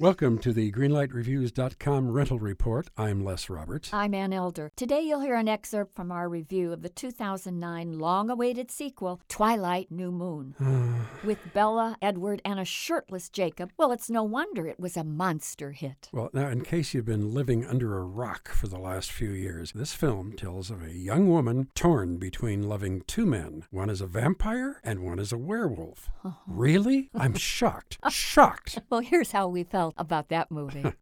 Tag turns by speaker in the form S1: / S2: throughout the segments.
S1: Welcome to the GreenlightReviews.com rental report. I'm Les Roberts.
S2: I'm Ann Elder. Today you'll hear an excerpt from our review of the 2009 long awaited sequel, Twilight New Moon. Ah. With Bella, Edward, and a shirtless Jacob, well, it's no wonder it was a monster hit.
S1: Well, now, in case you've been living under a rock for the last few years, this film tells of a young woman torn between loving two men. One is a vampire and one is a werewolf. Really? I'm shocked. shocked.
S2: Well, here's how we felt about that movie.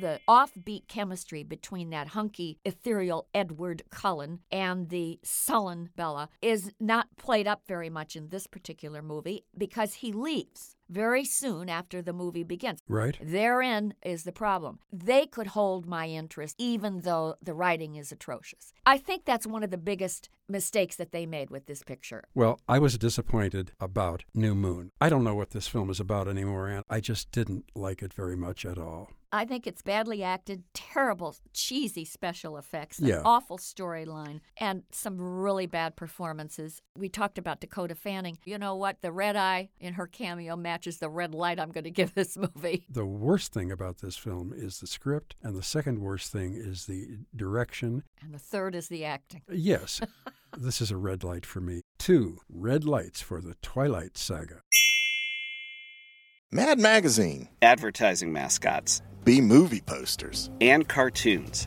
S2: the offbeat chemistry between that hunky, ethereal Edward Cullen and the sullen Bella is not played up very much in this particular movie because he leaves very soon after the movie begins.
S1: Right?
S2: Therein is the problem. They could hold my interest even though the writing is atrocious. I think that's one of the biggest mistakes that they made with this picture.
S1: Well, I was disappointed about New Moon. I don't know what this film is about anymore, and I just didn't like it very much at all.
S2: I think it's badly acted, terrible, cheesy special effects, an
S1: Yeah.
S2: awful storyline, and some really bad performances. We talked about Dakota Fanning. You know what? The red eye in her cameo matches the red light I'm going to give this movie.
S1: The worst thing about this film is the script, and the second worst thing is the direction.
S2: And the third is the acting.
S1: Uh, yes, this is a red light for me. Two red lights for the Twilight Saga.
S3: Mad Magazine,
S4: advertising mascots,
S3: B movie posters.
S4: and cartoons.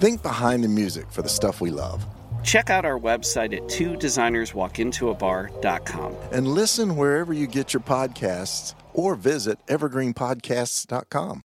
S3: Think behind the music for the stuff we love.
S4: Check out our website at two designers walk into a designerswalkintoabar.com.
S3: And listen wherever you get your podcasts or visit evergreenpodcasts.com.